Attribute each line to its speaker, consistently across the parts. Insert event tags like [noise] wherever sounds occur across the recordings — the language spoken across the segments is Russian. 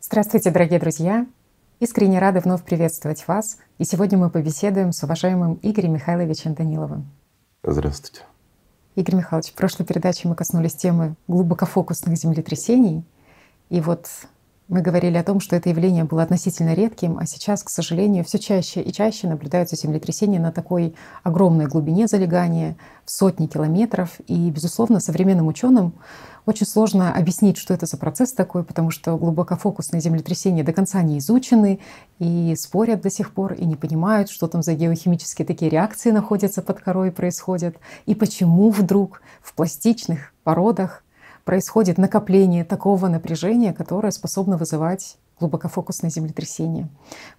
Speaker 1: Здравствуйте, дорогие друзья! Искренне рада вновь приветствовать вас. И сегодня мы побеседуем с уважаемым Игорем Михайловичем Даниловым.
Speaker 2: Здравствуйте.
Speaker 1: Игорь Михайлович, в прошлой передаче мы коснулись темы глубокофокусных землетрясений. И вот мы говорили о том, что это явление было относительно редким, а сейчас, к сожалению, все чаще и чаще наблюдаются землетрясения на такой огромной глубине залегания, в сотни километров. И, безусловно, современным ученым очень сложно объяснить, что это за процесс такой, потому что глубокофокусные землетрясения до конца не изучены и спорят до сих пор, и не понимают, что там за геохимические такие реакции находятся под корой происходят, и почему вдруг в пластичных породах происходит накопление такого напряжения, которое способно вызывать глубокофокусное землетрясение.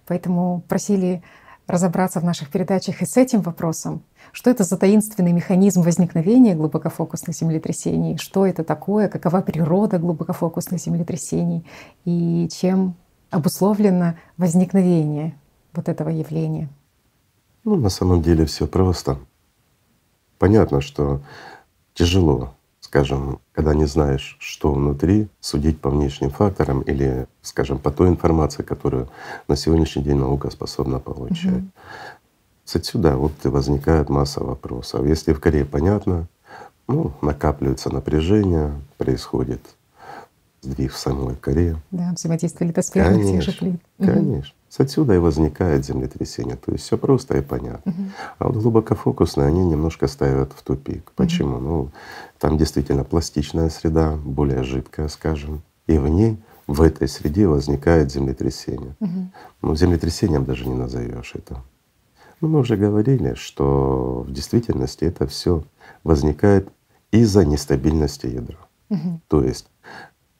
Speaker 1: Поэтому просили разобраться в наших передачах и с этим вопросом. Что это за таинственный механизм возникновения глубокофокусных землетрясений? Что это такое? Какова природа глубокофокусных землетрясений? И чем обусловлено возникновение вот этого явления?
Speaker 2: Ну, на самом деле все просто. Понятно, что тяжело скажем, когда не знаешь, что внутри, судить по внешним факторам или, скажем, по той информации, которую на сегодняшний день наука способна получать. Угу. Отсюда вот и возникает масса вопросов. Если в Корее понятно, ну, накапливается напряжение, происходит сдвиг в самой коре.
Speaker 1: Да, взаимодействие литосферных тех же плит.
Speaker 2: Конечно. Отсюда и возникает землетрясение. То есть все просто и понятно. Угу. А вот глубокофокусные они немножко ставят в тупик. Почему? Угу. Ну, там действительно пластичная среда, более жидкая, скажем, и в ней в этой среде возникает землетрясение. Угу. Ну, землетрясением даже не назовешь это. Ну, мы уже говорили, что в действительности это все возникает из-за нестабильности ядра. Угу. То есть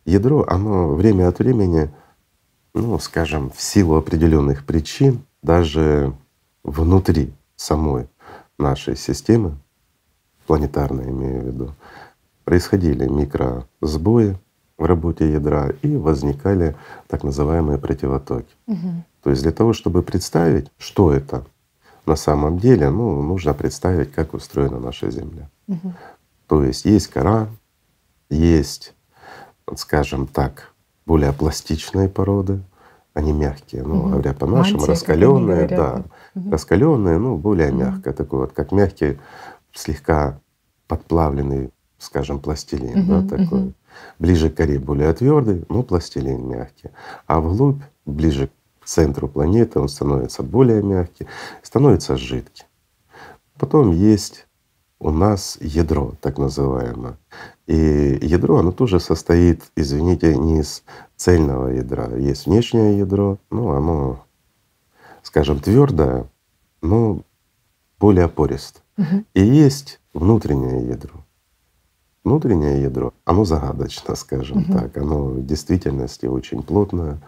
Speaker 2: ядро, оно время от времени ну, скажем, в силу определенных причин, даже внутри самой нашей системы, планетарной имею в виду, происходили микросбои в работе ядра и возникали так называемые противотоки. Угу. То есть для того, чтобы представить, что это на самом деле, ну, нужно представить, как устроена наша Земля. Угу. То есть есть кора, есть, скажем так, более пластичные породы, они мягкие, ну, угу. говоря по-нашему, раскаленные, да, угу. раскаленные, ну, более угу. мягкое, такой вот, как мягкий, слегка подплавленный, скажем, пластилин, угу, да, такой. Угу. Ближе к коре более твердый, но пластилин мягкий. А вглубь, ближе к центру планеты, он становится более мягкий, становится жидкий. Потом есть у нас ядро, так называемое. И ядро, оно тоже состоит, извините, не из цельного ядра. Есть внешнее ядро, ну оно, скажем, твердое, но более пористое. Угу. И есть внутреннее ядро. Внутреннее ядро, оно загадочно, скажем угу. так, оно в действительности очень плотное.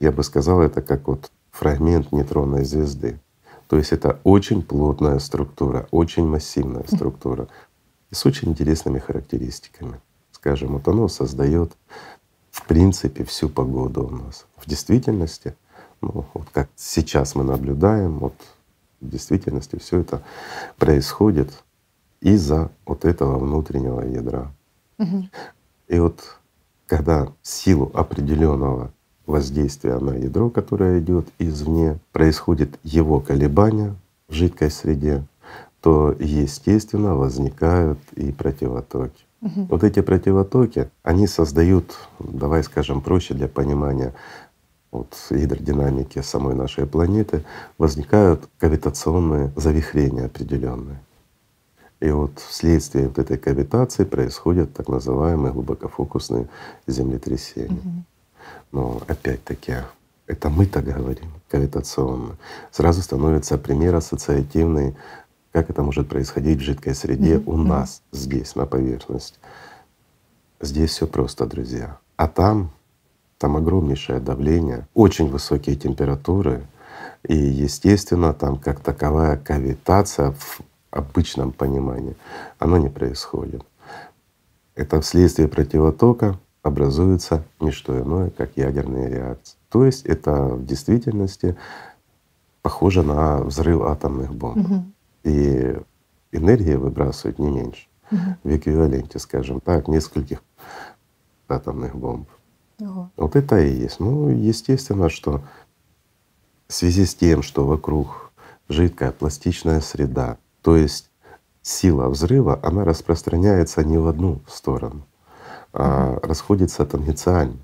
Speaker 2: Я бы сказал, это как вот фрагмент нейтронной звезды. То есть это очень плотная структура, очень массивная структура и с очень интересными характеристиками. Скажем, вот оно создает в принципе всю погоду у нас. В действительности, ну, вот как сейчас мы наблюдаем, вот в действительности все это происходит из-за вот этого внутреннего ядра. Угу. И вот когда в силу определенного воздействия на ядро, которое идет извне, происходит его колебания в жидкой среде, то естественно возникают и противотоки. Угу. Вот эти противотоки, они создают, давай скажем проще для понимания, вот гидродинамики самой нашей планеты, возникают кавитационные завихрения определенные. И вот вследствие вот этой кавитации происходят так называемые глубокофокусные землетрясения. Угу. Но опять-таки, это мы так говорим, кавитационно. Сразу становится пример ассоциативный, как это может происходить в жидкой среде mm-hmm. у нас здесь, на поверхности. Здесь все просто, друзья. А там, там огромнейшее давление, очень высокие температуры, и, естественно, там как таковая кавитация в обычном понимании, она не происходит. Это вследствие противотока образуется не что иное, как ядерные реакции. То есть это в действительности похоже на взрыв атомных бомб. Угу. И энергия выбрасывает не меньше. Угу. В эквиваленте, скажем так, нескольких атомных бомб.
Speaker 1: Ого.
Speaker 2: Вот это и есть. Ну, естественно, что в связи с тем, что вокруг жидкая пластичная среда, то есть сила взрыва, она распространяется не в одну сторону, а расходится тангенциально.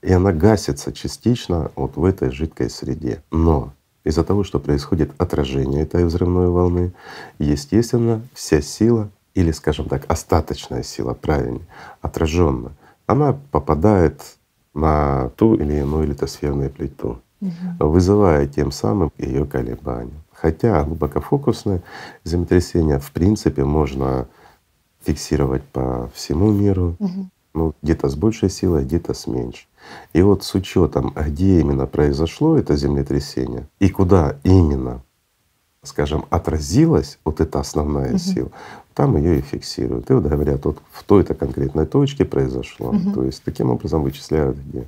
Speaker 2: И она гасится частично вот в этой жидкой среде. Но из-за того, что происходит отражение этой взрывной волны, естественно, вся сила или, скажем так, остаточная сила, правильнее, отраженная, она попадает на ту или иную литосферную плиту, вызывая тем самым ее колебания. Хотя глубокофокусное землетрясение в принципе можно фиксировать по всему миру, ну, где-то с большей силой, где-то с меньшей. И вот с учетом, где именно произошло это землетрясение и куда именно, скажем, отразилась вот эта основная
Speaker 1: Мгм.
Speaker 2: сила, там ее и фиксируют. И вот говорят, вот в той-то конкретной точке произошло.
Speaker 1: Мгм.
Speaker 2: То есть таким образом вычисляют где.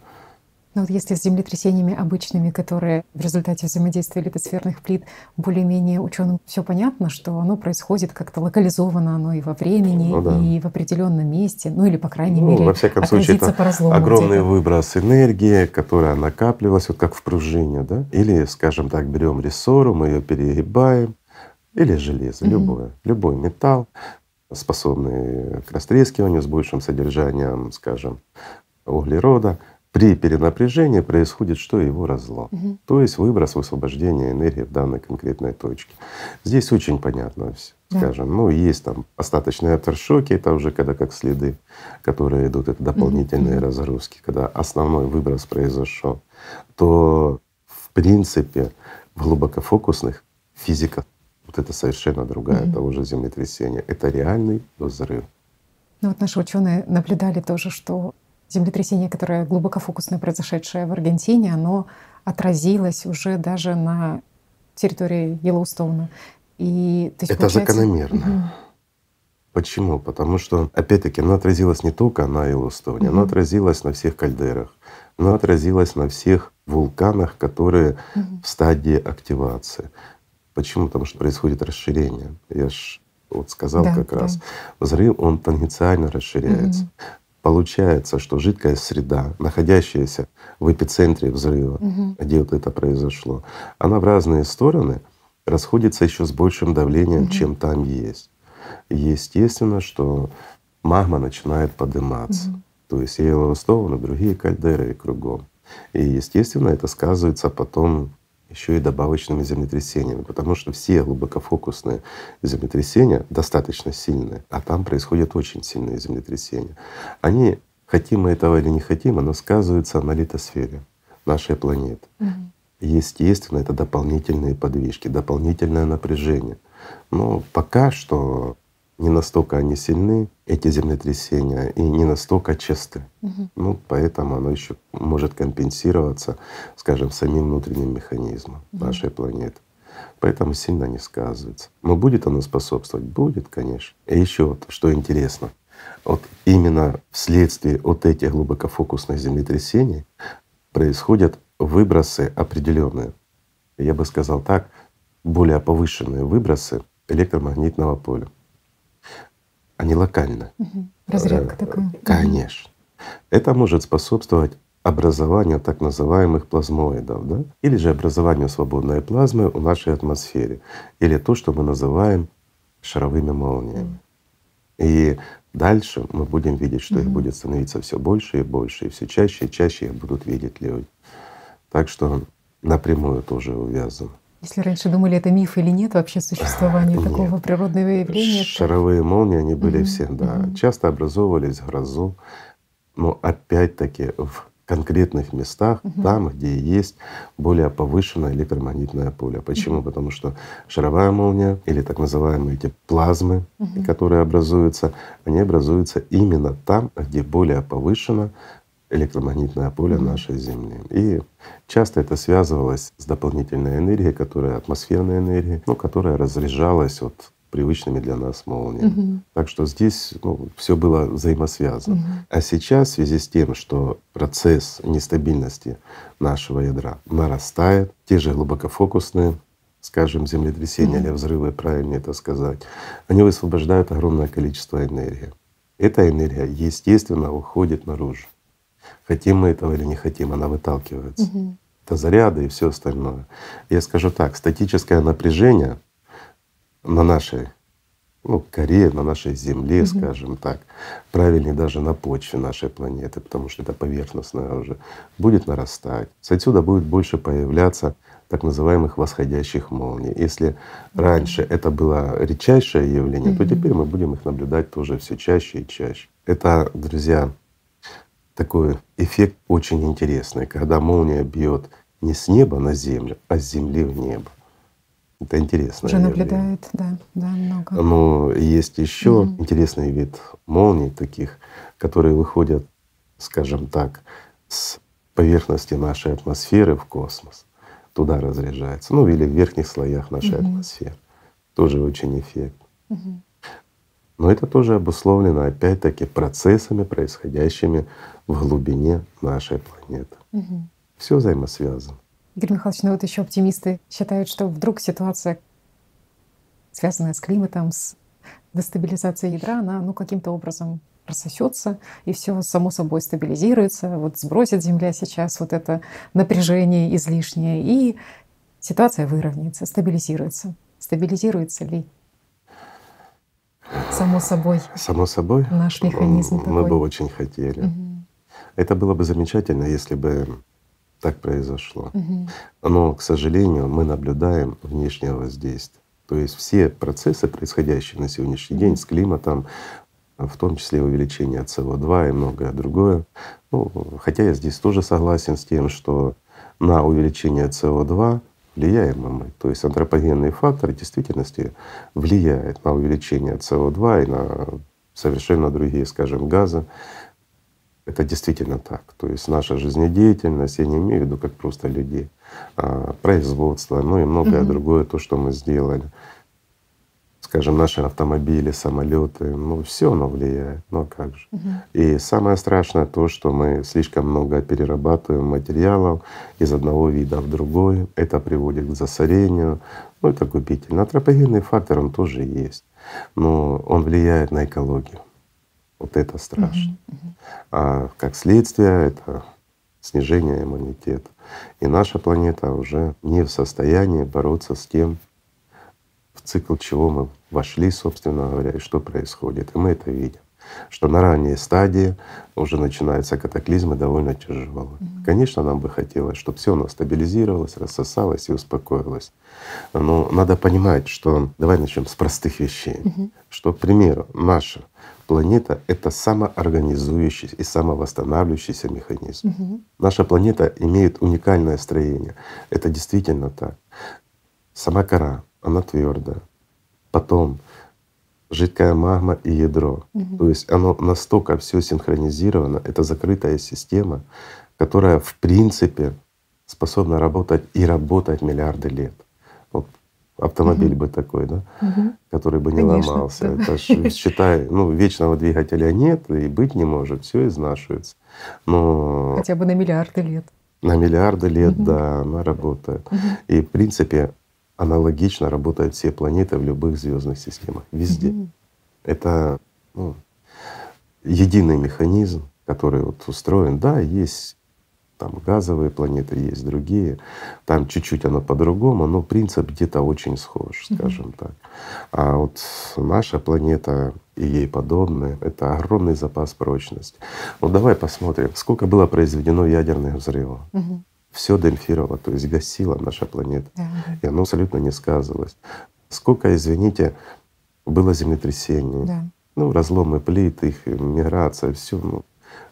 Speaker 1: Но вот если с землетрясениями обычными, которые в результате взаимодействия литосферных плит более-менее ученым все понятно, что оно происходит как-то локализовано, оно и во времени,
Speaker 2: Ну да.
Speaker 1: и в определенном месте, ну или по крайней
Speaker 2: Ну,
Speaker 1: мере
Speaker 2: во всяком случае, это
Speaker 1: по разлому
Speaker 2: огромный
Speaker 1: где-то.
Speaker 2: выброс энергии, которая накапливалась, вот как в пружине, да? Или, скажем так, берем рессору, мы ее перегибаем, или железо,
Speaker 1: Мгм.
Speaker 2: любое, любой металл, способный к растрескиванию с большим содержанием, скажем, углерода. При перенапряжении происходит что? Его разлом.
Speaker 1: Мгм.
Speaker 2: То есть выброс, высвобождение энергии в данной конкретной точке. Здесь очень понятно все,
Speaker 1: Да.
Speaker 2: скажем. Ну, есть там остаточные авторшоки, это уже когда как следы, которые идут, это дополнительные
Speaker 1: мгм.
Speaker 2: разгрузки, когда основной выброс произошел, то в принципе в глубокофокусных физика вот это совершенно другая
Speaker 1: Мгм.
Speaker 2: того же землетрясения. Это реальный взрыв.
Speaker 1: Ну вот наши ученые наблюдали тоже, что землетрясение, которое глубокофокусное, произошедшее в Аргентине, оно отразилось уже даже на территории Йеллоустоуна. И, то есть,
Speaker 2: Это
Speaker 1: получается-
Speaker 2: закономерно.
Speaker 1: Мгм.
Speaker 2: Почему? Потому что, опять-таки, оно отразилось не только на Йеллоустоне, оно
Speaker 1: Мгм.
Speaker 2: отразилось на всех кальдерах, оно отразилось на всех вулканах, которые
Speaker 1: Мгм.
Speaker 2: в стадии активации. Почему? Потому что происходит расширение. Я ж вот сказал
Speaker 1: Да,
Speaker 2: как
Speaker 1: да.
Speaker 2: раз, взрыв, он тангенциально расширяется.
Speaker 1: Мгм.
Speaker 2: Получается, что жидкая среда, находящаяся в эпицентре взрыва,
Speaker 1: Мгм.
Speaker 2: где вот это произошло, она в разные стороны расходится еще с большим давлением,
Speaker 1: Мгм.
Speaker 2: чем там есть. И Естественно, что магма начинает подниматься.
Speaker 1: Мгм.
Speaker 2: То есть Йеллоустоун, и другие кальдеры и кругом. И естественно это сказывается потом еще и добавочными землетрясениями, потому что все глубокофокусные землетрясения достаточно сильные, а там происходят очень сильные землетрясения. Они, хотим мы этого или не хотим, оно сказывается на литосфере нашей планеты.
Speaker 1: Мгм.
Speaker 2: Естественно, это дополнительные подвижки, дополнительное напряжение. Но пока что не настолько они сильны, эти землетрясения, и не настолько часты.
Speaker 1: Мгм.
Speaker 2: Ну, поэтому оно еще может компенсироваться, скажем, самим внутренним механизмом
Speaker 1: Мгм.
Speaker 2: нашей планеты. Поэтому сильно не сказывается. Но будет оно способствовать? Будет, конечно. И еще вот, что интересно, вот именно вследствие вот этих глубокофокусных землетрясений происходят выбросы определенные. Я бы сказал так, более повышенные выбросы электромагнитного поля. Они локальны.
Speaker 1: Мгм. Разрядка
Speaker 2: Э,
Speaker 1: такая.
Speaker 2: Конечно. Это может способствовать образованию так называемых плазмоидов, да? или же образованию свободной плазмы в нашей атмосфере, или то, что мы называем шаровыми молниями. И дальше мы будем видеть, что их будет становиться все больше и больше, и все чаще и чаще их будут видеть люди. Так что напрямую тоже увязано.
Speaker 1: Если раньше думали, это миф или нет вообще существование
Speaker 2: Нет.
Speaker 1: такого природного явления,
Speaker 2: Шаровые молнии, они были
Speaker 1: Мгм,
Speaker 2: всегда.
Speaker 1: мгм.
Speaker 2: Часто образовывались в грозу, но опять-таки в конкретных местах,
Speaker 1: Мгм.
Speaker 2: там, где есть более повышенное электромагнитное поле. Почему? Потому что шаровая молния или так называемые эти плазмы,
Speaker 1: Мгм.
Speaker 2: которые образуются, они образуются именно там, где более повышено электромагнитное поле нашей Земли. И часто это связывалось с дополнительной энергией, которая атмосферной энергией, ну, которая разряжалась вот привычными для нас молниями.
Speaker 1: Мгм.
Speaker 2: Так что здесь ну, все было взаимосвязано.
Speaker 1: Мгм.
Speaker 2: А сейчас в связи с тем, что процесс нестабильности нашего ядра нарастает, те же глубокофокусные, скажем, землетрясения
Speaker 1: Мгм.
Speaker 2: или взрывы, правильнее это сказать, они высвобождают огромное количество энергии. Эта энергия, естественно, уходит наружу. Хотим мы этого или не хотим, она выталкивается. Угу. Это заряды и все остальное. Я скажу так, статическое напряжение на нашей ну, коре, на нашей Земле, угу. скажем так, правильнее даже на почве нашей планеты, потому что это поверхностное уже, будет нарастать. Отсюда будет больше появляться так называемых восходящих молний. Если раньше это было редчайшее явление, то теперь мы будем их наблюдать тоже все чаще и чаще. Это, друзья, такой эффект очень интересный, когда молния бьет не с неба на землю, а с земли в небо. Это интересно.
Speaker 1: Уже наблюдает, да, да, много.
Speaker 2: Но есть еще mm интересный вид молний таких, которые выходят, скажем так, с поверхности нашей атмосферы в космос, туда разряжается, ну или в верхних слоях нашей mm атмосферы. Тоже очень эффект. mm Но это тоже обусловлено опять-таки процессами, происходящими в глубине нашей планеты. Угу. Все взаимосвязано.
Speaker 1: Игорь Михайлович, ну вот еще оптимисты считают, что вдруг ситуация, связанная с климатом, с дестабилизацией ядра, она ну, каким-то образом рассосется, и все само собой стабилизируется. Вот сбросит Земля сейчас вот это напряжение излишнее, и ситуация выровняется, стабилизируется. Стабилизируется ли? Само собой.
Speaker 2: Само собой.
Speaker 1: Наш механизм.
Speaker 2: Мы такой. бы очень хотели. Угу. Это было бы замечательно, если бы так произошло. Угу. Но, к сожалению, мы наблюдаем внешнее воздействие. То есть все процессы, происходящие на сегодняшний день с климатом, в том числе увеличение СО2 и многое другое. Ну, хотя я здесь тоже согласен с тем, что на увеличение СО2 влияем мы. То есть антропогенный фактор в действительности влияет на увеличение СО2 и на совершенно другие, скажем, газы. Это действительно так. То есть наша жизнедеятельность, я не имею в виду как просто людей, а производство, ну и многое угу. другое, то, что мы сделали. Скажем, наши автомобили, самолеты, ну все оно влияет, ну а как же. Угу. И самое страшное то, что мы слишком много перерабатываем материалов из одного вида в другой. Это приводит к засорению, ну это губительно. Антропогенный фактор он тоже есть, но он влияет на экологию. Вот это страшно. Угу, угу. А как следствие это снижение иммунитета. И наша планета уже не в состоянии бороться с тем, цикл чего мы вошли, собственно говоря, и что происходит. И мы это видим что на ранней стадии уже начинаются катаклизмы довольно тяжелые. Mm-hmm. Конечно, нам бы хотелось, чтобы все у нас стабилизировалось, рассосалось и успокоилось. Но надо понимать, что давай начнем с простых вещей. Mm-hmm. Что, к примеру, наша планета — это самоорганизующийся и самовосстанавливающийся механизм. Угу. Наша планета имеет уникальное строение. Это действительно так. Сама кора, она твердая. Потом жидкая магма и ядро. Угу. То есть оно настолько все синхронизировано, это закрытая система, которая в принципе способна работать и работать миллиарды лет. Вот автомобиль угу. бы такой, да, угу. который бы не Конечно, ломался. Да. Это ж, считай, ну вечного двигателя нет и быть не может, все изнашивается. Но
Speaker 1: хотя бы на миллиарды лет.
Speaker 2: На миллиарды лет, угу. да, она работает. Угу. И в принципе аналогично работают все планеты в любых звездных системах, везде. Угу. Это ну, единый механизм, который вот устроен. Да, есть там газовые планеты, есть другие. Там чуть-чуть оно по-другому, но принцип где-то очень схож, скажем mm так. А вот наша планета и ей подобные — это огромный запас прочности. Вот давай посмотрим, сколько было произведено ядерных взрывов. mm все демпфировало, то есть гасила наша планета. Да. И оно абсолютно не сказывалось. Сколько, извините, было землетрясений, да. ну, разломы плит, их миграция, все, ну,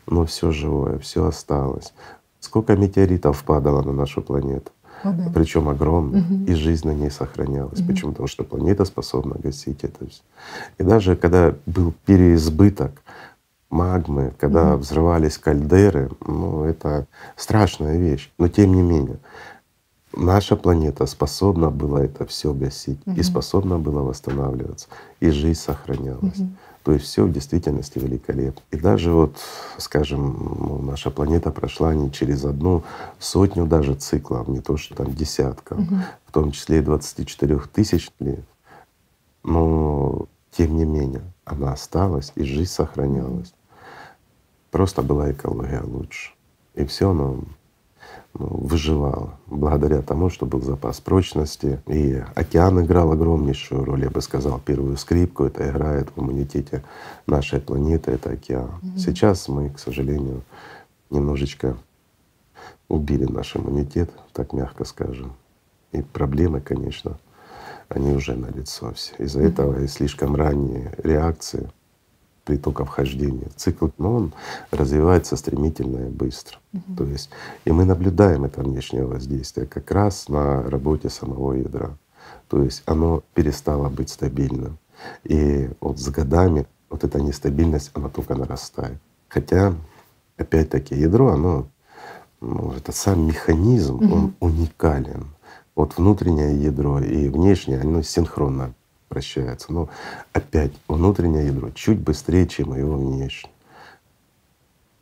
Speaker 2: но все живое, все осталось. Сколько метеоритов падало на нашу планету, О, да. причем огромных, угу. и жизнь на ней сохранялась. Угу. Почему? Потому что планета способна гасить это все. И даже когда был переизбыток магмы, когда mm-hmm. взрывались кальдеры, ну это страшная вещь. Но тем не менее, наша планета способна была это все гасить mm-hmm. и способна была восстанавливаться, и жизнь сохранялась. Mm-hmm. То есть все в действительности великолепно. И даже вот, скажем, ну, наша планета прошла не через одну сотню даже циклов, не то что там десятков, угу. в том числе и 24 тысяч лет. Но тем не менее она осталась и жизнь сохранялась. Просто была экология лучше. И все оно ну, выживало благодаря тому, что был запас прочности. И океан играл огромнейшую роль, я бы сказал, первую скрипку это играет в иммунитете нашей планеты, это океан. Mm-hmm. Сейчас мы, к сожалению, немножечко убили наш иммунитет, так мягко скажем. И проблемы, конечно, они уже налицо все. Из-за mm-hmm. этого и слишком ранние реакции притока вхождения. Цикл, но он развивается стремительно и быстро. Угу. То есть, и мы наблюдаем это внешнее воздействие как раз на работе самого ядра. То есть оно перестало быть стабильным. И вот с годами вот эта нестабильность, она только нарастает. Хотя, опять-таки, ядро, оно, ну, это сам механизм, угу. он уникален. Вот внутреннее ядро и внешнее, оно синхронно прощается. Но опять внутреннее ядро чуть быстрее, чем его внешнее.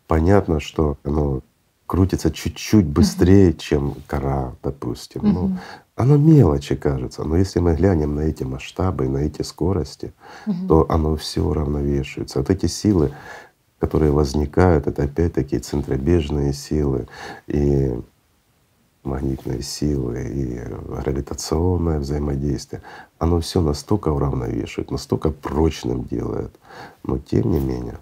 Speaker 2: Понятно, что оно крутится чуть-чуть быстрее, чем кора, допустим. Uh-huh. Ну, оно мелочи кажется, но если мы глянем на эти масштабы, на эти скорости, то оно все уравновешивается. Вот эти силы, которые возникают, это опять-таки центробежные силы. И магнитные силы и гравитационное взаимодействие, оно все настолько уравновешивает, настолько прочным делает. Но тем не менее,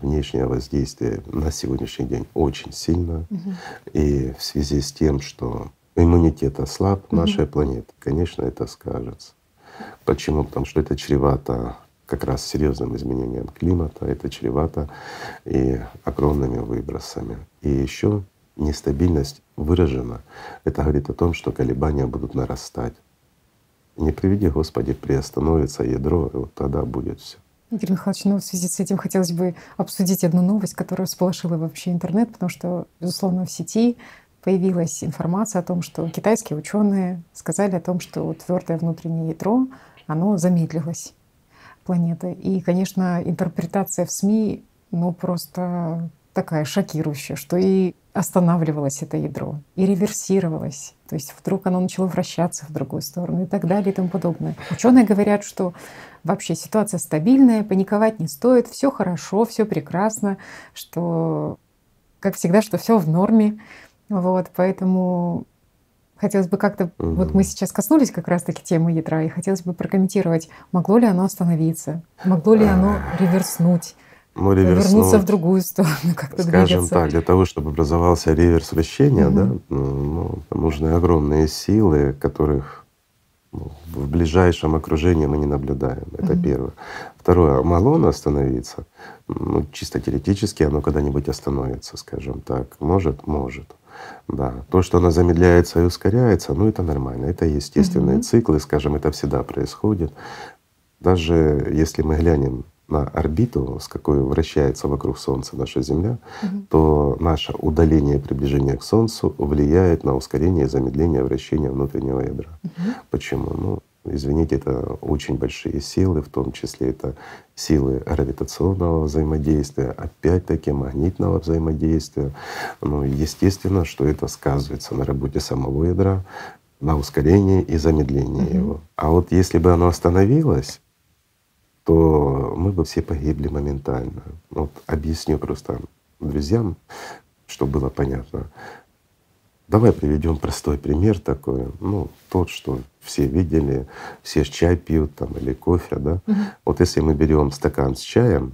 Speaker 2: внешнее воздействие на сегодняшний день очень сильно. Угу. И в связи с тем, что иммунитет ослаб угу. нашей планеты, конечно, это скажется. Почему? Потому что это чревато как раз серьезным изменением климата, это чревато и огромными выбросами. И еще нестабильность выражена, это говорит о том, что колебания будут нарастать. Не приведи, Господи, приостановится ядро, и вот тогда будет все.
Speaker 1: Игорь Михайлович, ну в связи с этим хотелось бы обсудить одну новость, которая всполошила вообще интернет, потому что, безусловно, в сети появилась информация о том, что китайские ученые сказали о том, что твердое внутреннее ядро, оно замедлилось планеты. И, конечно, интерпретация в СМИ, ну просто такая шокирующая, что и останавливалось это ядро, и реверсировалось. То есть вдруг оно начало вращаться в другую сторону и так далее и тому подобное. Ученые говорят, что вообще ситуация стабильная, паниковать не стоит, все хорошо, все прекрасно, что, как всегда, что все в норме. Вот, поэтому хотелось бы как-то, угу. вот мы сейчас коснулись как раз-таки темы ядра, и хотелось бы прокомментировать, могло ли оно остановиться, могло ли оно реверснуть,
Speaker 2: ну, реверс,
Speaker 1: вернуться в другую сторону, как-то
Speaker 2: Скажем
Speaker 1: двигаться.
Speaker 2: так, для того, чтобы образовался реверс вращения, угу. да, ну, нужны огромные силы, которых ну, в ближайшем окружении мы не наблюдаем. Это угу. первое. Второе, могло оно остановиться? Ну, чисто теоретически оно когда-нибудь остановится, скажем так. Может, может. Да. То, что оно замедляется и ускоряется, ну это нормально. Это естественные угу. циклы, скажем, это всегда происходит. Даже если мы глянем на орбиту, с какой вращается вокруг Солнца наша Земля, угу. то наше удаление и приближение к Солнцу влияет на ускорение и замедление вращения внутреннего ядра. Угу. Почему? Ну, извините, это очень большие силы, в том числе это силы гравитационного взаимодействия, опять-таки магнитного взаимодействия. Ну, естественно, что это сказывается на работе самого ядра, на ускорении и замедлении угу. его. А вот если бы оно остановилось, то мы бы все погибли моментально. Вот объясню просто друзьям, чтобы было понятно. Давай приведем простой пример такой, ну тот, что все видели, все чай пьют там или кофе, да. Угу. Вот если мы берем стакан с чаем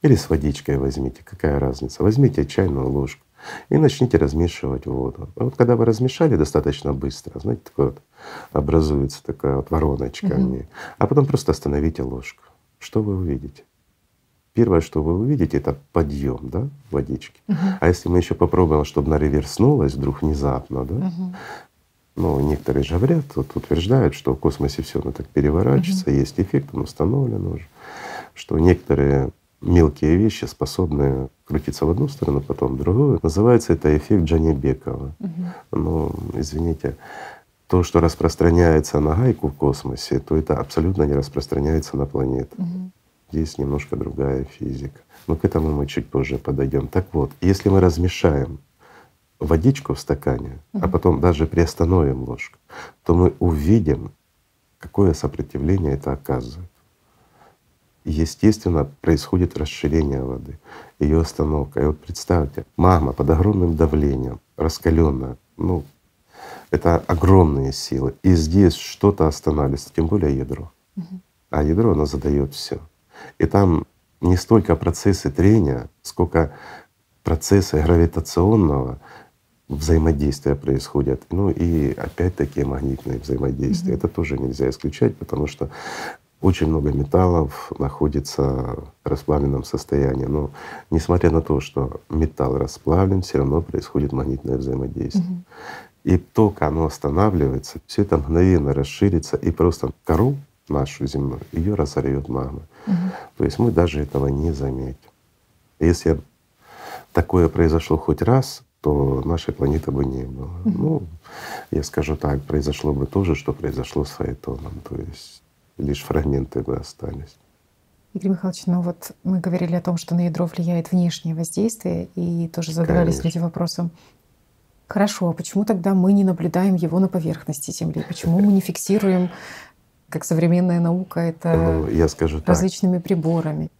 Speaker 2: или с водичкой возьмите, какая разница? Возьмите чайную ложку и начните размешивать воду. А вот когда вы размешали достаточно быстро, знаете, такое вот образуется такая вот вороночка угу. в ней, а потом просто остановите ложку что вы увидите? Первое, что вы увидите, это подъем да, водички. Uh-huh. А если мы еще попробуем, чтобы она реверснулась вдруг внезапно, да, uh-huh. ну, некоторые же говорят, вот утверждают, что в космосе все оно так переворачивается, uh-huh. есть эффект, он установлен уже, что некоторые мелкие вещи способны крутиться в одну сторону, потом в другую. Называется это эффект Джанибекова. Uh-huh. Ну, извините, то, что распространяется на гайку в космосе, то это абсолютно не распространяется на планету. Угу. Здесь немножко другая физика. Но к этому мы чуть позже подойдем. Так вот, если мы размешаем водичку в стакане, угу. а потом даже приостановим ложку, то мы увидим, какое сопротивление это оказывает. естественно, происходит расширение воды, ее остановка. И вот представьте, магма под огромным давлением, раскаленная, ну, это огромные силы. И здесь что-то останавливается, тем более ядро. А ядро, оно задает все. И там не столько процессы трения, сколько процессы гравитационного взаимодействия происходят. Ну и опять-таки магнитные взаимодействия. Mm-hmm. Это тоже нельзя исключать, потому что очень много металлов находится в расплавленном состоянии. Но несмотря на то, что металл расплавлен, все равно происходит магнитное взаимодействие. Угу. И только оно останавливается, все это мгновенно расширится, и просто кору нашу земную ее разорвет магма. Угу. То есть мы даже этого не заметим. Если такое произошло хоть раз, то нашей планеты бы не было. Угу. Ну, я скажу так, произошло бы то же, что произошло с Фаэтоном. То есть лишь фрагменты бы остались.
Speaker 1: Игорь Михайлович, ну вот мы говорили о том, что на ядро влияет внешнее воздействие, и тоже задавались Конечно. люди вопросом, хорошо, а почему тогда мы не наблюдаем его на поверхности Земли? Почему мы не фиксируем, как современная наука, это ну, я скажу различными так. приборами?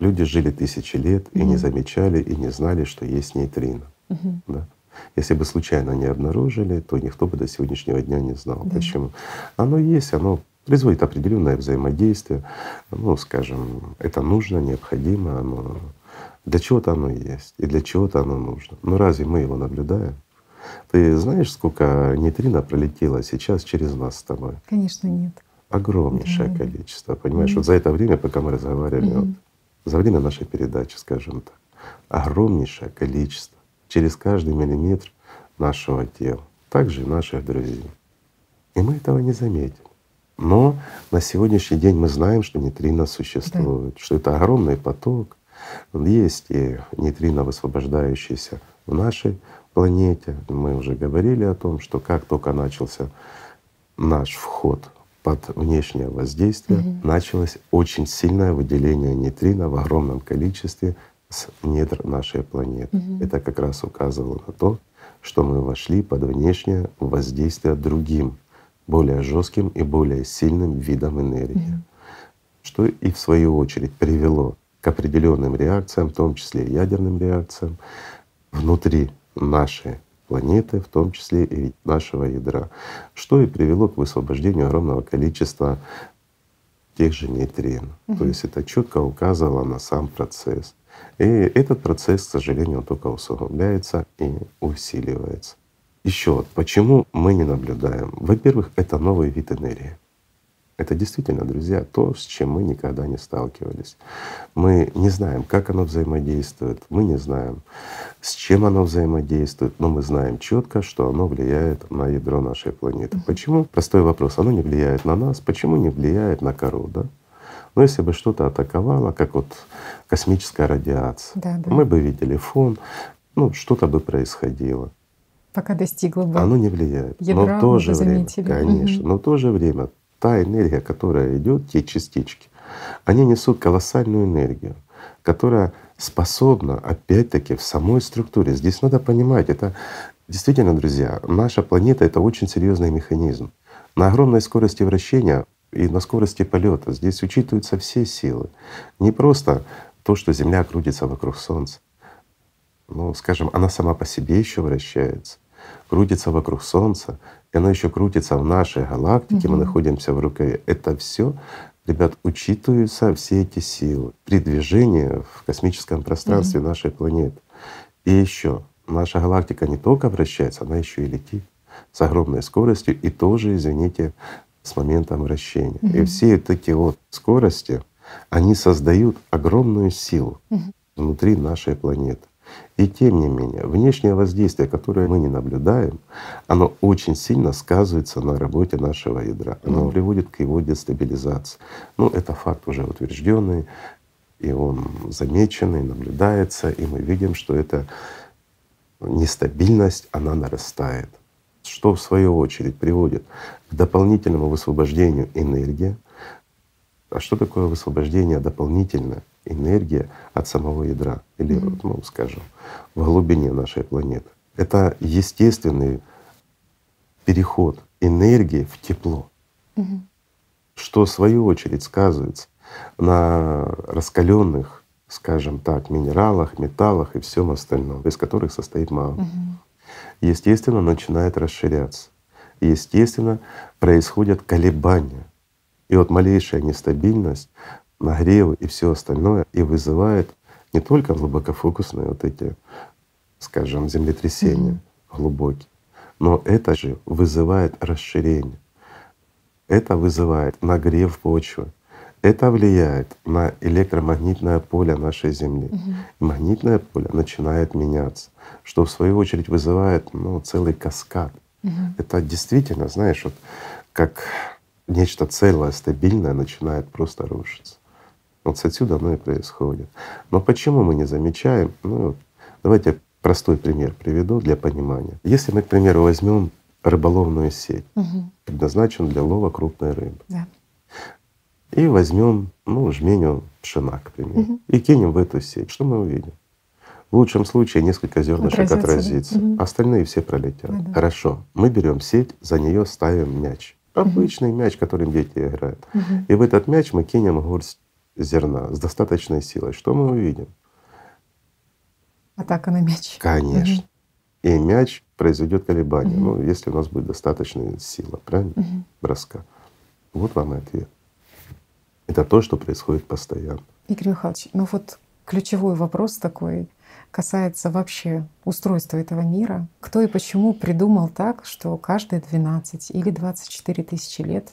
Speaker 2: Люди жили тысячи лет и mm не замечали, и не знали, что есть нейтрино. mm Да? Если бы случайно не обнаружили, то никто бы до сегодняшнего дня не знал. Да. Почему? Оно есть, оно производит определенное взаимодействие. Ну, скажем, это нужно, необходимо, оно для чего-то оно есть и для чего-то оно нужно. Но разве мы его наблюдаем? Ты знаешь, сколько нейтрино пролетело сейчас через нас с тобой?
Speaker 1: Конечно, нет.
Speaker 2: Огромнейшее да. количество. Понимаешь, mm вот за это время, пока мы разговаривали, вот, за время нашей передачи, скажем так, огромнейшее количество через каждый миллиметр нашего тела, также и наших друзей. И мы этого не заметим. Но на сегодняшний день мы знаем, что нейтрино существует, да. что это огромный поток. Есть и нейтрино, высвобождающиеся в нашей планете. Мы уже говорили о том, что как только начался наш вход под внешнее воздействие, угу. началось очень сильное выделение нейтрино в огромном количестве с недр нашей планеты. Угу. Это как раз указывало на то, что мы вошли под внешнее воздействие другим более жестким и более сильным видом энергии, mm-hmm. что и в свою очередь привело к определенным реакциям, в том числе ядерным реакциям внутри нашей планеты, в том числе и нашего ядра, что и привело к высвобождению огромного количества тех же нейтрин. Угу. То есть это четко указывало на сам процесс. И этот процесс, к сожалению, только усугубляется и усиливается. Еще почему мы не наблюдаем? Во-первых, это новый вид энергии. Это действительно, друзья, то, с чем мы никогда не сталкивались. Мы не знаем, как оно взаимодействует, мы не знаем, с чем оно взаимодействует, но мы знаем четко, что оно влияет на ядро нашей планеты. Почему? Простой вопрос. Оно не влияет на нас, почему не влияет на кору, да? Но если бы что-то атаковало, как вот космическая радиация, да, да. мы бы видели фон, ну что-то бы происходило
Speaker 1: пока достигла бы.
Speaker 2: Оно не влияет. Ядра но в то же время, конечно, угу. но в то же время та энергия, которая идет, те частички, они несут колоссальную энергию, которая способна опять-таки в самой структуре. Здесь надо понимать, это действительно, друзья, наша планета это очень серьезный механизм. На огромной скорости вращения и на скорости полета здесь учитываются все силы. Не просто то, что Земля крутится вокруг Солнца. Ну, скажем, она сама по себе еще вращается крутится вокруг Солнца, и оно еще крутится в нашей галактике, угу. мы находимся в рукаве. Это все, ребят, учитываются все эти силы при движении в космическом пространстве угу. нашей планеты. И еще наша галактика не только вращается, она еще и летит с огромной скоростью и тоже, извините, с моментом вращения. Угу. И все эти вот скорости, они создают огромную силу угу. внутри нашей планеты. И тем не менее, внешнее воздействие, которое мы не наблюдаем, оно очень сильно сказывается на работе нашего ядра. Оно mm. приводит к его дестабилизации. Ну, это факт уже утвержденный, и он замеченный, наблюдается, и мы видим, что эта нестабильность, она нарастает, что в свою очередь приводит к дополнительному высвобождению энергии. А что такое высвобождение дополнительное? Энергия от самого ядра или, mm-hmm. ну, скажем, в глубине нашей планеты. Это естественный переход энергии в тепло, mm-hmm. что в свою очередь сказывается на раскаленных, скажем так, минералах, металлах и всем остальном, из которых состоит магма.
Speaker 1: Мгм.
Speaker 2: Естественно, начинает расширяться. Естественно, происходят колебания. И вот малейшая нестабильность, нагревы и все остальное и вызывает не только глубокофокусные вот эти, скажем, землетрясения
Speaker 1: Мгм.
Speaker 2: глубокие, но это же вызывает расширение. Это вызывает нагрев почвы. Это влияет на электромагнитное поле нашей Земли.
Speaker 1: Мгм.
Speaker 2: И магнитное поле начинает меняться, что в свою очередь вызывает ну, целый каскад.
Speaker 1: Мгм.
Speaker 2: Это действительно, знаешь, вот как нечто целое, стабильное начинает просто рушиться. Вот отсюда оно и происходит. Но почему мы не замечаем? Ну, давайте простой пример приведу для понимания. Если мы, к примеру, возьмем рыболовную сеть,
Speaker 1: Мгм.
Speaker 2: предназначенную для лова крупной рыбы,
Speaker 1: Да.
Speaker 2: и возьмем ну, жменю пшена, к примеру,
Speaker 1: Мгм.
Speaker 2: и кинем в эту сеть, что мы увидим? В лучшем случае несколько зернышек
Speaker 1: Отразятся, да?
Speaker 2: отразится,
Speaker 1: Мгм.
Speaker 2: остальные все пролетят.
Speaker 1: Да-да.
Speaker 2: Хорошо, мы берем сеть, за нее ставим мяч. Обычный мяч, которым дети играют.
Speaker 1: Мгм.
Speaker 2: И в этот мяч мы кинем горсть зерна с достаточной силой. Что мы увидим?
Speaker 1: Атака на мяч.
Speaker 2: Конечно. И мяч произведет колебания.
Speaker 1: Мгм.
Speaker 2: Ну, если у нас будет достаточная сила, правильно?
Speaker 1: Мгм.
Speaker 2: Броска. Вот вам и ответ. Это то, что происходит постоянно.
Speaker 1: Игорь Михайлович, ну вот ключевой вопрос такой касается вообще устройства этого мира. Кто и почему придумал так, что каждые 12 или 24 тысячи лет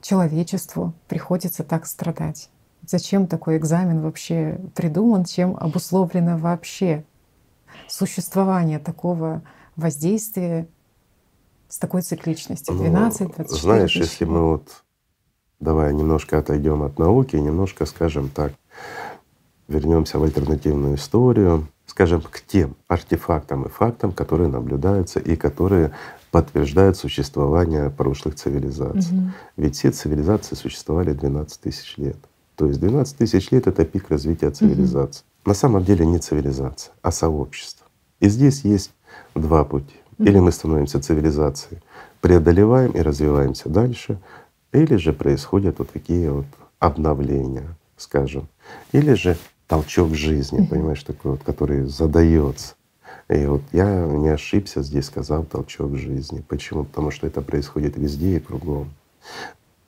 Speaker 1: человечеству приходится так страдать? Зачем такой экзамен вообще придуман? Чем обусловлено вообще существование такого воздействия с такой цикличностью?
Speaker 2: Ну,
Speaker 1: 12, 24
Speaker 2: Знаешь,
Speaker 1: тысячи
Speaker 2: если мы вот давай немножко отойдем от науки, немножко, скажем так, вернемся в альтернативную историю, скажем, к тем артефактам и фактам, которые наблюдаются и которые подтверждают существование прошлых цивилизаций.
Speaker 1: Мгм.
Speaker 2: Ведь все цивилизации существовали 12 тысяч лет. То есть 12 тысяч лет — это пик развития цивилизации. На самом деле не цивилизация, а сообщество. И здесь есть два пути. Или мы становимся цивилизацией, преодолеваем и развиваемся дальше, или же происходят вот такие вот обновления, скажем. Или же толчок жизни, понимаешь, такой вот, который задается. И вот я не ошибся здесь, сказал толчок жизни. Почему? Потому что это происходит везде и кругом.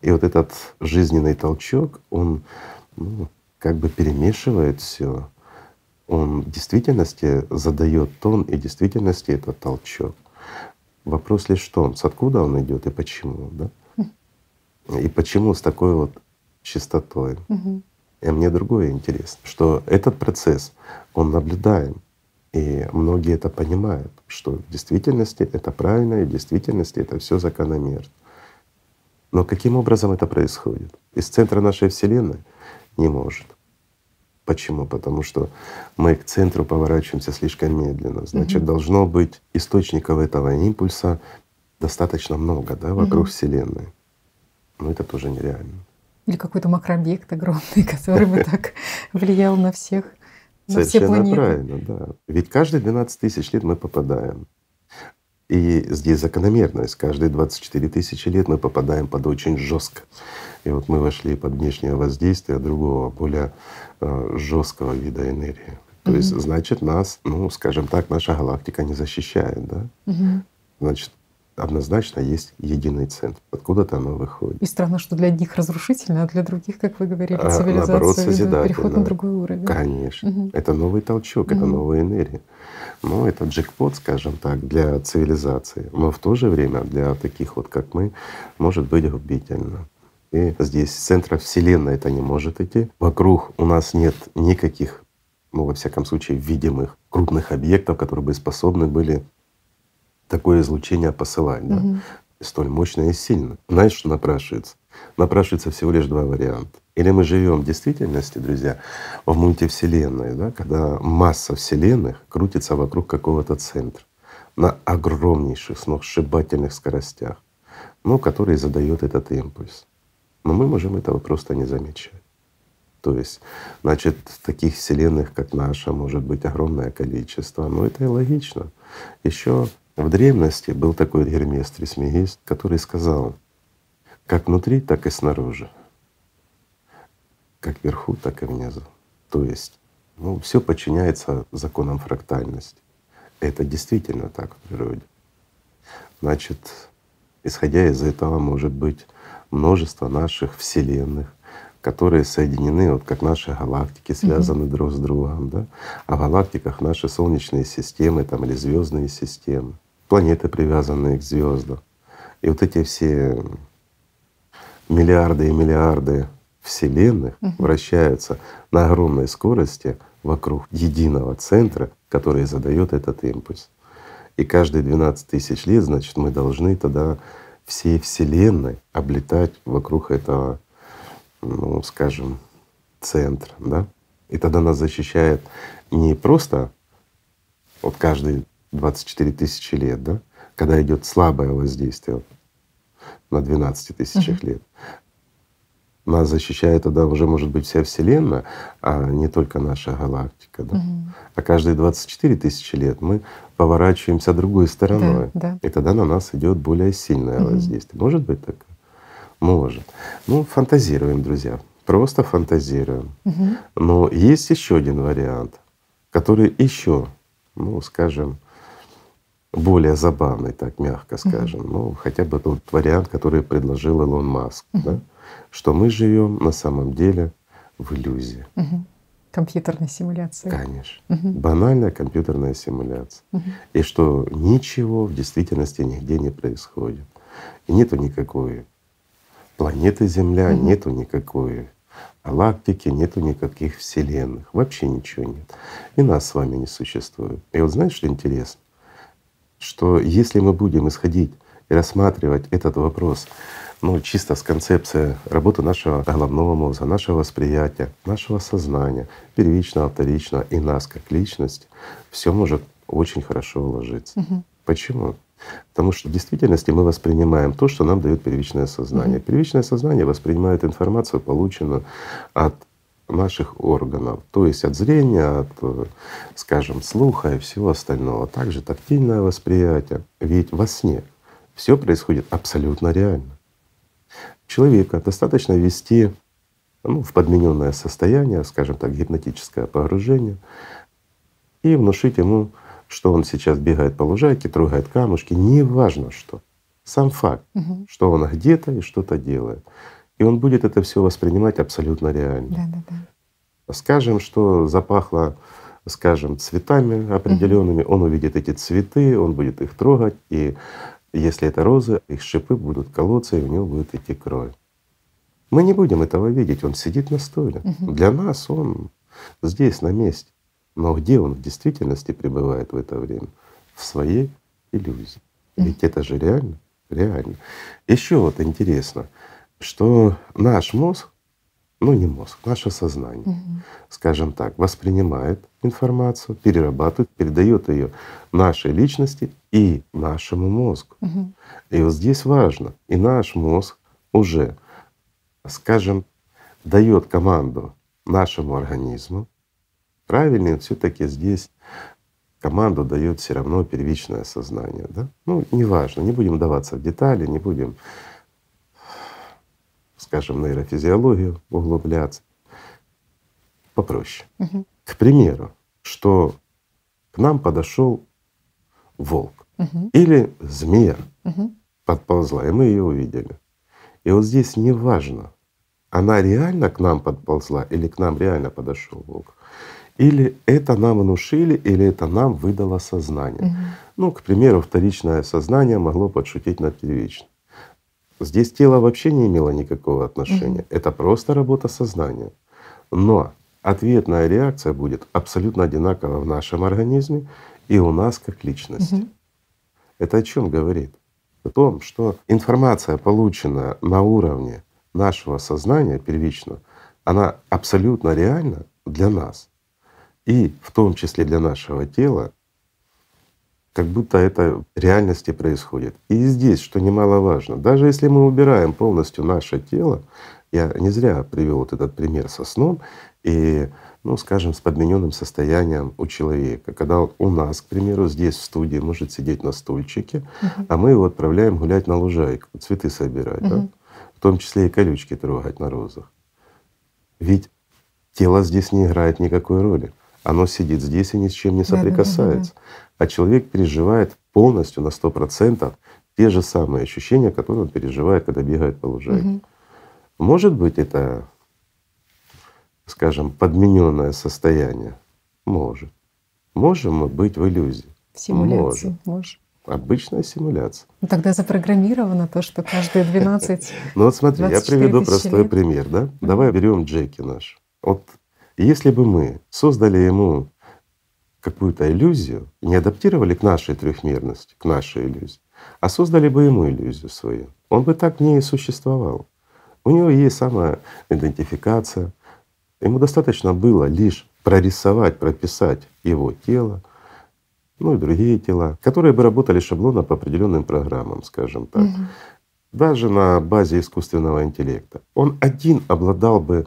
Speaker 2: И вот этот жизненный толчок, он ну, как бы перемешивает все. Он в действительности задает тон, и в действительности это толчок. Вопрос лишь в том, с откуда он идет и почему, да? И почему с такой вот частотой.
Speaker 1: Мгм.
Speaker 2: И мне другое интересно, что этот процесс, он наблюдаем, и многие это понимают, что в действительности это правильно, и в действительности это все закономерно. Но каким образом это происходит? Из центра нашей Вселенной не может. Почему? Потому что мы к центру поворачиваемся слишком медленно. Значит,
Speaker 1: Мгм.
Speaker 2: должно быть источников этого импульса достаточно много, да, вокруг
Speaker 1: Мгм.
Speaker 2: Вселенной. Но это тоже нереально.
Speaker 1: Или какой-то макрообъект огромный, [laughs] который бы так влиял на всех,
Speaker 2: Совершенно правильно, да. Ведь каждые 12 тысяч лет мы попадаем. И здесь закономерность. Каждые 24 тысячи лет мы попадаем под очень жестко. И вот мы вошли под внешнее воздействие другого, более жесткого вида энергии. То есть,
Speaker 1: Мгм.
Speaker 2: значит, нас, ну, скажем так, наша галактика не защищает, да?
Speaker 1: Мгм.
Speaker 2: Значит, однозначно есть единый центр. Откуда-то оно выходит.
Speaker 1: И странно, что для одних разрушительно, а для других, как вы говорили,
Speaker 2: А,
Speaker 1: цивилизация,
Speaker 2: наоборот, созидательно.
Speaker 1: переход на другой уровень.
Speaker 2: Конечно.
Speaker 1: Мгм.
Speaker 2: Это новый толчок, это
Speaker 1: Мгм.
Speaker 2: новая энергия. Но это джекпот, скажем так, для цивилизации. Но в то же время для таких вот, как мы, может быть губительно. И здесь центра Вселенной это не может идти. Вокруг у нас нет никаких, ну, во всяком случае, видимых крупных объектов, которые бы способны были такое излучение посылать. Да?
Speaker 1: Мгм.
Speaker 2: столь мощно и сильно. Знаешь, что напрашивается? Напрашивается всего лишь два варианта. Или мы живем в действительности, друзья, в мультивселенной, да, когда масса вселенных крутится вокруг какого-то центра на огромнейших, сногсшибательных скоростях, ну, который задает этот импульс. Но мы можем этого просто не замечать. То есть, значит, таких вселенных, как наша, может быть огромное количество. Но это и логично. Еще в древности был такой Гермес Трисмегист, который сказал, как внутри, так и снаружи. как вверху, так и внизу. То есть ну, все подчиняется законам фрактальности. Это действительно так в природе. Значит, исходя из этого, может быть множество наших вселенных, которые соединены, вот как наши галактики связаны mm-hmm. друг с другом, да? А в галактиках наши солнечные системы там или звездные системы, планеты, привязанные к звездам. И вот эти все миллиарды и миллиарды вселенных угу. вращаются на огромной скорости вокруг единого центра, который задает этот импульс. И каждые 12 тысяч лет, значит, мы должны тогда всей Вселенной облетать вокруг этого, ну, скажем, центра, да? И тогда нас защищает не просто вот каждые 24 тысячи лет, да, когда идет слабое воздействие на 12 тысячах лет, нас защищает тогда уже может быть вся Вселенная, а не только наша галактика. Да? Угу. А каждые 24 тысячи лет мы поворачиваемся другой стороной. Да, да. И тогда на нас идет более сильное угу. воздействие. Может быть такое? Может. Ну, фантазируем, друзья. Просто фантазируем. Угу. Но есть еще один вариант, который еще, ну, скажем, более забавный, так мягко скажем. Угу. Ну, хотя бы тот вариант, который предложил Илон Маск. Да? что мы живем на самом деле в иллюзии.
Speaker 1: Угу. Компьютерная симуляция.
Speaker 2: Конечно. Угу. Банальная компьютерная симуляция. Угу. И что ничего в действительности нигде не происходит. И нету никакой планеты Земля, угу. нету никакой галактики, нету никаких вселенных. Вообще ничего нет. И нас с вами не существует. И вот знаешь, что интересно? Что если мы будем исходить и рассматривать этот вопрос ну, чисто с концепции работы нашего головного мозга, нашего восприятия, нашего сознания, первичного, вторичного и нас как личность, все может очень хорошо уложиться. Угу. Почему? Потому что в действительности мы воспринимаем то, что нам дает первичное сознание. Угу. Первичное сознание воспринимает информацию, полученную от наших органов, то есть от зрения, от, скажем, слуха и всего остального. Также тактильное восприятие. Ведь во сне все происходит абсолютно реально человека достаточно ввести ну, в подмененное состояние, скажем так, гипнотическое погружение, и внушить ему, что он сейчас бегает по лужайке, трогает камушки, неважно что. Сам факт, угу. что он где-то и что-то делает. И он будет это все воспринимать абсолютно реально. Да, да, да. Скажем, что запахло, скажем, цветами определенными, угу. он увидит эти цветы, он будет их трогать, и если это розы, их шипы будут колоться, и у него будет идти кровь. Мы не будем этого видеть, он сидит на стуле. Угу. Для нас он здесь, на месте. Но где он в действительности пребывает в это время? В своей иллюзии. Ведь это же реально, реально. Еще вот интересно, что наш мозг ну не мозг, наше сознание, угу. скажем так, воспринимает информацию, перерабатывает, передает ее нашей личности и нашему мозгу. Угу. И вот здесь важно, и наш мозг уже, скажем, дает команду нашему организму. Правильнее все-таки здесь команду дает все равно первичное сознание. Да? Ну, неважно, не будем даваться в детали, не будем скажем, нейрофизиологию углубляться. Попроще. Угу. К примеру, что к нам подошел волк угу. или змея угу. подползла, и мы ее увидели. И вот здесь не важно, она реально к нам подползла или к нам реально подошел волк. Или это нам внушили, или это нам выдало сознание. Угу. Ну, к примеру, вторичное сознание могло подшутить над первичным. Здесь тело вообще не имело никакого отношения. Угу. Это просто работа сознания. Но ответная реакция будет абсолютно одинакова в нашем организме и у нас как личности. Угу. Это о чем говорит? О том, что информация, полученная на уровне нашего сознания первично, она абсолютно реальна для нас. И в том числе для нашего тела, как будто это в реальности происходит. И здесь, что немаловажно, даже если мы убираем полностью наше тело, я не зря привел вот этот пример со сном и, ну, скажем, с подмененным состоянием у человека, когда у нас, к примеру, здесь в студии может сидеть на стульчике, uh-huh. а мы его отправляем гулять на лужайку, цветы собирать, uh-huh. да? в том числе и колючки трогать на розах. Ведь тело здесь не играет никакой роли. Оно сидит здесь и ни с чем не соприкасается. А человек переживает полностью на сто процентов те же самые ощущения, которые он переживает, когда бегает по лужайке. Может быть, это, скажем, подмененное состояние? Может. Можем мы быть в иллюзии?
Speaker 1: Симуляции. Можем.
Speaker 2: Обычная симуляция.
Speaker 1: Ну тогда запрограммировано то, что каждые 12
Speaker 2: Ну вот смотри, я приведу простой пример, да? Давай берем Джеки наш. Вот если бы мы создали ему какую-то иллюзию, не адаптировали к нашей трехмерности, к нашей иллюзии, а создали бы ему иллюзию свою, он бы так не существовал. У него есть самая идентификация. Ему достаточно было лишь прорисовать, прописать его тело, ну и другие тела, которые бы работали шаблонно по определенным программам, скажем так. Угу. Даже на базе искусственного интеллекта. Он один обладал бы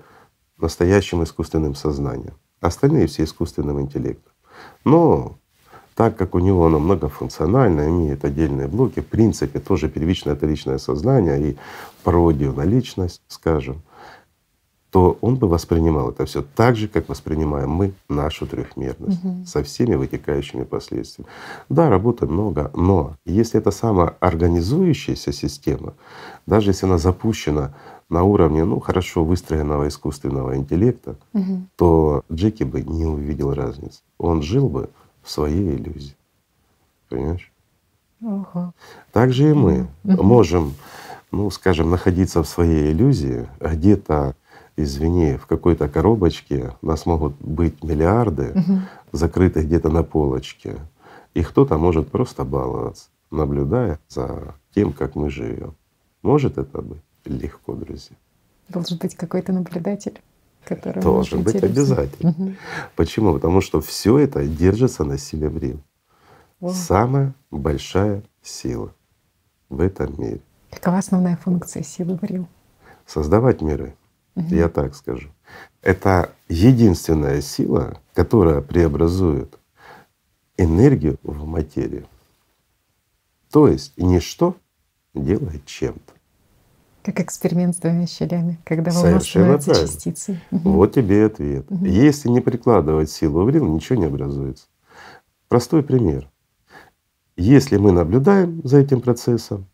Speaker 2: настоящим искусственным сознанием, остальные все искусственным интеллектом. Но так как у него оно многофункционально, имеет отдельные блоки, в принципе тоже первичное это личное сознание и пародию на личность, скажем, то он бы воспринимал это все так же, как воспринимаем мы нашу трехмерность угу. со всеми вытекающими последствиями. Да, работы много, но если это самоорганизующаяся система, даже если она запущена на уровне, ну хорошо выстроенного искусственного интеллекта, угу. то Джеки бы не увидел разницы. Он жил бы в своей иллюзии. Понимаешь? Ага. Так же и мы угу. можем, ну скажем, находиться в своей иллюзии, где-то извини, в какой-то коробочке нас могут быть миллиарды, угу. закрытых где-то на полочке, и кто-то может просто баловаться, наблюдая за тем, как мы живем. Может это быть легко, друзья.
Speaker 1: Должен быть какой-то наблюдатель. Который
Speaker 2: Должен быть обязательно. Угу. Почему? Потому что все это держится на силе Брил. Самая большая сила в этом мире.
Speaker 1: Какова основная функция силы Брил?
Speaker 2: Создавать миры. Угу. Я так скажу. Это единственная сила, которая преобразует энергию в материю. То есть ничто делает чем-то.
Speaker 1: Как эксперимент с двумя щелями, когда волна становится частицей.
Speaker 2: Вот тебе и ответ. Угу. Если не прикладывать силу в рил, ничего не образуется. Простой пример. Если мы наблюдаем за этим процессом,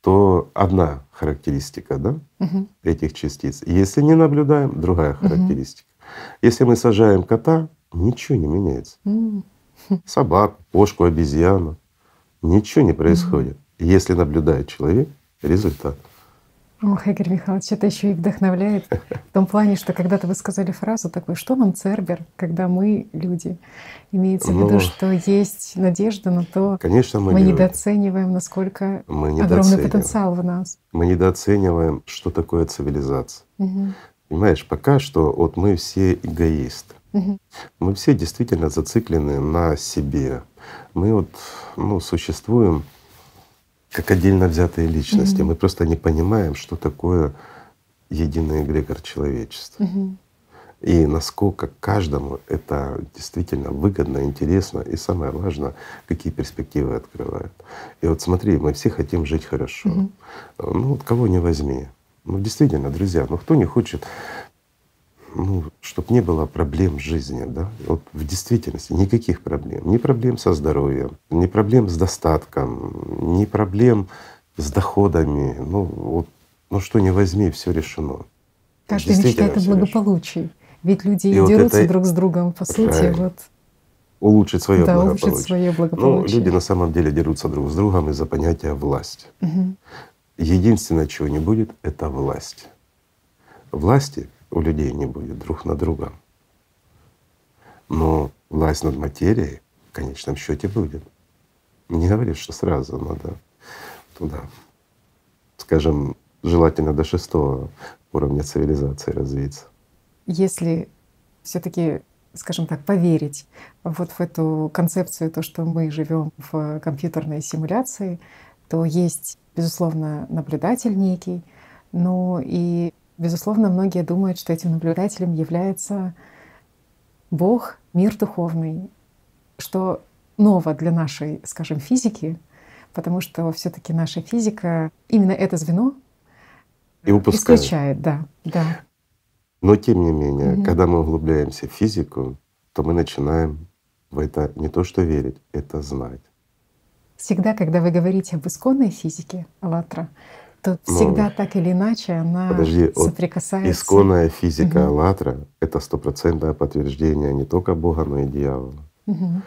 Speaker 2: то одна характеристика да, угу. этих частиц. Если не наблюдаем, другая характеристика. Угу. Если мы сажаем кота, ничего не меняется. Угу. Собаку, кошку, обезьяну, ничего не происходит. Угу. Если наблюдает человек, результат.
Speaker 1: Ох, Игорь Михайлович, это еще и вдохновляет в том плане, что когда-то вы сказали фразу такую, что нам Цербер, когда мы люди. Имеется ну, в виду, что есть надежда на то,
Speaker 2: конечно, мы,
Speaker 1: мы недооцениваем, насколько мы огромный потенциал в нас.
Speaker 2: Мы недооцениваем, что такое цивилизация. Угу. Понимаешь, пока что вот мы все эгоисты. Угу. Мы все действительно зациклены на себе. Мы вот ну, существуем как отдельно взятые личности. Mm-hmm. Мы просто не понимаем, что такое единый эгрегор человечества. Mm-hmm. И насколько каждому это действительно выгодно, интересно, и самое важное, какие перспективы открывает. И вот смотри, мы все хотим жить хорошо. Mm-hmm. Ну вот кого не возьми. Ну действительно, друзья, ну кто не хочет ну, чтобы не было проблем в жизни, да, вот в действительности никаких проблем, ни проблем со здоровьем, ни проблем с достатком, ни проблем с доходами, ну вот, ну что не возьми, все решено.
Speaker 1: Каждый мечтает о благополучии, ведь люди и дерутся вот это... друг с другом, по сути, вот.
Speaker 2: Улучшить свое
Speaker 1: да,
Speaker 2: благополучие.
Speaker 1: Улучшить свое благополучие.
Speaker 2: Ну, люди на самом деле дерутся друг с другом из-за понятия власти. Угу. Единственное, чего не будет, это власть. Власти у людей не будет друг на друга. Но власть над материей в конечном счете будет. Не говорит, что сразу надо туда, скажем, желательно до шестого уровня цивилизации развиться.
Speaker 1: Если все-таки, скажем так, поверить вот в эту концепцию, то, что мы живем в компьютерной симуляции, то есть, безусловно, наблюдатель некий, но и Безусловно, многие думают, что этим наблюдателем является Бог, мир духовный, что ново для нашей, скажем, физики, потому что все таки наша физика именно это звено
Speaker 2: и упускает.
Speaker 1: исключает, да, да.
Speaker 2: Но тем не менее, угу. когда мы углубляемся в физику, то мы начинаем в это не то что верить, это знать.
Speaker 1: Всегда, когда вы говорите об исконной физике «АЛЛАТРА», то ну, всегда Но, так или иначе она подожди, соприкасается.
Speaker 2: Исконная физика угу. «АЛЛАТРА» — это стопроцентное подтверждение не только Бога, но и дьявола. Угу.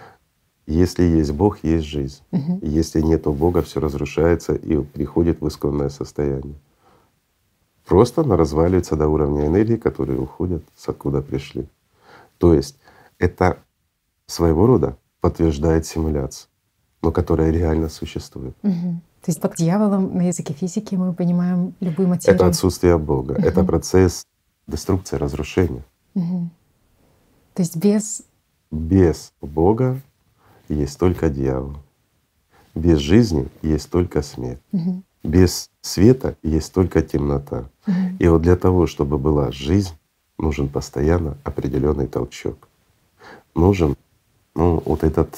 Speaker 2: Если есть Бог, есть жизнь. Угу. Если нет Бога, все разрушается и приходит в исконное состояние. Просто она разваливается до уровня энергии, которые уходят с откуда пришли. То есть это своего рода подтверждает симуляцию, но которая реально существует.
Speaker 1: Угу. То есть под дьяволом на языке физики мы понимаем любую материю.
Speaker 2: Это отсутствие Бога, угу. это процесс деструкции, разрушения.
Speaker 1: Угу. То есть без
Speaker 2: без Бога есть только дьявол. Без жизни есть только смерть. Угу. Без света есть только темнота. Угу. И вот для того, чтобы была жизнь, нужен постоянно определенный толчок. Нужен, ну, вот этот,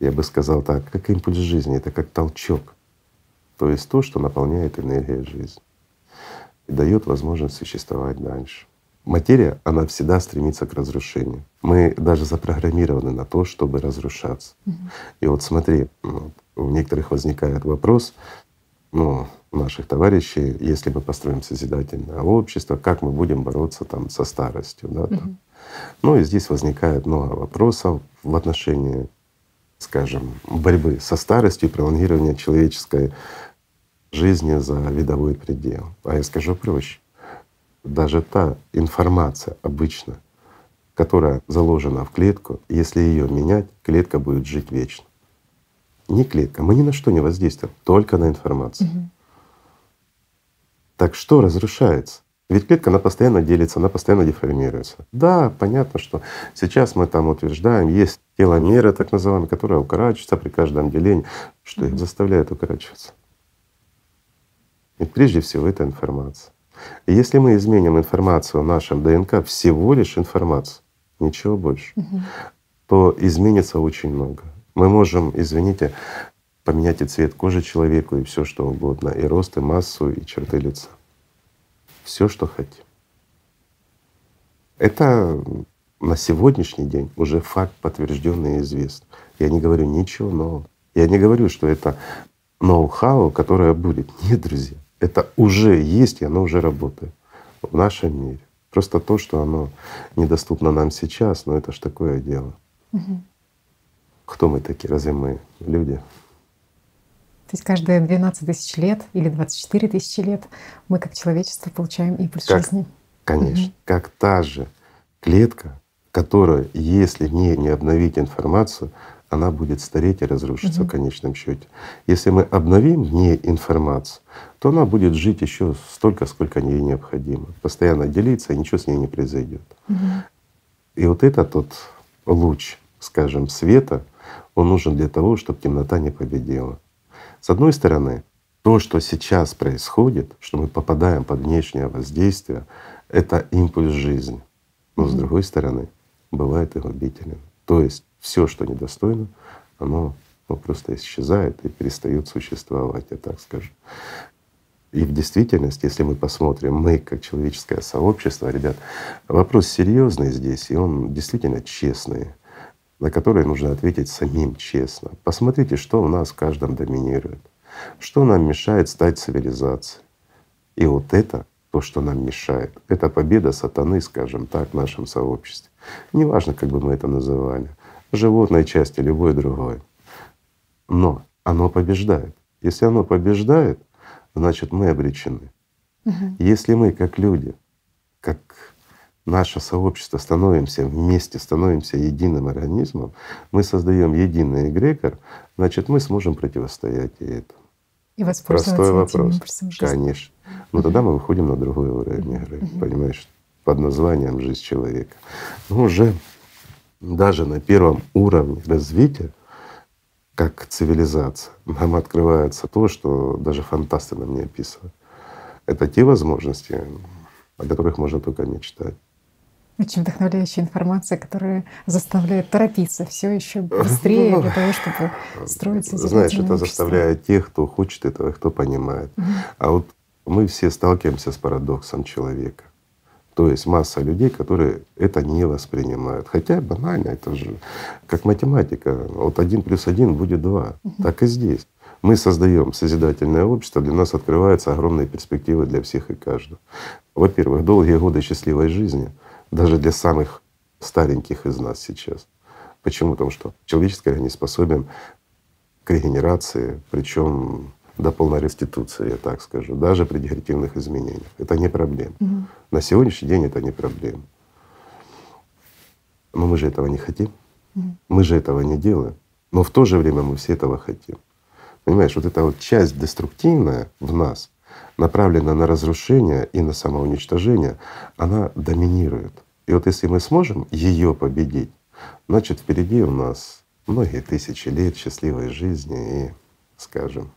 Speaker 2: я бы сказал так, как импульс жизни, это как толчок. То есть то, что наполняет энергией жизнь и дает возможность существовать дальше. Материя, она всегда стремится к разрушению. Мы даже запрограммированы на то, чтобы разрушаться. Угу. И вот смотри, ну, у некоторых возникает вопрос, ну, наших товарищей, если мы построим созидательное общество, как мы будем бороться там со старостью, да? Угу. Ну и здесь возникает много вопросов в отношении, скажем, борьбы со старостью и пролонгирования человеческой жизни за видовой предел. А я скажу проще даже та информация обычно, которая заложена в клетку, если ее менять, клетка будет жить вечно. Не клетка, мы ни на что не воздействуем, только на информацию. Угу. Так что разрушается? Ведь клетка, она постоянно делится, она постоянно деформируется. Да, понятно, что сейчас мы там утверждаем, есть теломеры так называемые, которые укорачиваются при каждом делении. Что их заставляет укорачиваться? Ведь прежде всего это информация. Если мы изменим информацию в нашем ДНК, всего лишь информацию, ничего больше, угу. то изменится очень много. Мы можем, извините, поменять и цвет кожи человеку, и все что угодно, и рост, и массу, и черты лица. Все, что хотим. Это на сегодняшний день уже факт подтвержденный и известный. Я не говорю ничего нового. Я не говорю, что это ноу-хау, которое будет. Нет, друзья. Это уже есть, и оно уже работает в нашем мире. Просто то, что оно недоступно нам сейчас, но это ж такое дело. Угу. Кто мы такие? Разве мы люди?
Speaker 1: То есть каждые 12 тысяч лет или 24 тысячи лет мы как человечество получаем импульс как, жизни.
Speaker 2: Конечно. Угу. Как та же клетка, которая, если не, не обновить информацию, она будет стареть и разрушиться угу. в конечном счете. Если мы обновим не информацию, то она будет жить еще столько, сколько ей необходимо. Постоянно делиться, и ничего с ней не произойдет. Угу. И вот этот тот луч, скажем, света, он нужен для того, чтобы темнота не победила. С одной стороны, то, что сейчас происходит, что мы попадаем под внешнее воздействие, это импульс жизни. Но с другой стороны, бывает и губителен. То есть все, что недостойно, оно ну, просто исчезает и перестает существовать, я так скажу. И в действительности, если мы посмотрим, мы как человеческое сообщество, ребят, вопрос серьезный здесь, и он действительно честный, на который нужно ответить самим честно. Посмотрите, что у нас в каждом доминирует, что нам мешает стать цивилизацией. И вот это то, что нам мешает, это победа сатаны, скажем так, в нашем сообществе. Неважно, как бы мы это называли животной части, любой другой. Но оно побеждает. Если оно побеждает, значит мы обречены. Угу. Если мы как люди, как наше сообщество становимся вместе, становимся единым организмом, мы создаем единый эгрегор, значит мы сможем противостоять и этому.
Speaker 1: И Простой вопрос.
Speaker 2: Конечно. Но тогда мы выходим на другой уровень игры, понимаешь, под названием жизнь человека. Ну, уже даже на первом уровне развития, как цивилизация, нам открывается то, что даже фантасты нам не описывают. Это те возможности, о которых можно только мечтать.
Speaker 1: Очень вдохновляющая информация, которая заставляет торопиться все еще быстрее для того, чтобы строиться.
Speaker 2: Знаешь, это заставляет тех, кто хочет этого, кто понимает. Угу. А вот мы все сталкиваемся с парадоксом человека. То есть масса людей, которые это не воспринимают. Хотя банально, это же как математика. Вот один плюс один будет два. Угу. Так и здесь. Мы создаем созидательное общество, для нас открываются огромные перспективы для всех и каждого. Во-первых, долгие годы счастливой жизни, даже для самых стареньких из нас сейчас. Почему? Потому что человеческий организм способен к регенерации, причем до полной реституции, я так скажу, даже при дегенеративных изменениях. Это не проблема. Угу. На сегодняшний день это не проблема. Но мы же этого не хотим, угу. мы же этого не делаем. Но в то же время мы все этого хотим. Понимаешь, вот эта вот часть деструктивная в нас, направленная на разрушение и на самоуничтожение, она доминирует. И вот если мы сможем ее победить, значит впереди у нас многие тысячи лет счастливой жизни и, скажем,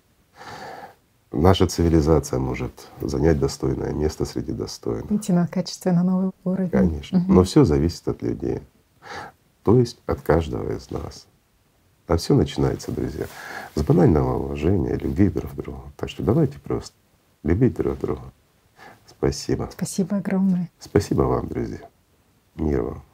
Speaker 2: наша цивилизация может занять достойное место среди достойных.
Speaker 1: Идти на качественно новый уровень.
Speaker 2: Конечно. Угу. Но все зависит от людей. То есть от каждого из нас. А все начинается, друзья, с банального уважения, любви друг к другу. Так что давайте просто любить друг друга. Спасибо.
Speaker 1: Спасибо огромное.
Speaker 2: Спасибо вам, друзья. Мир вам.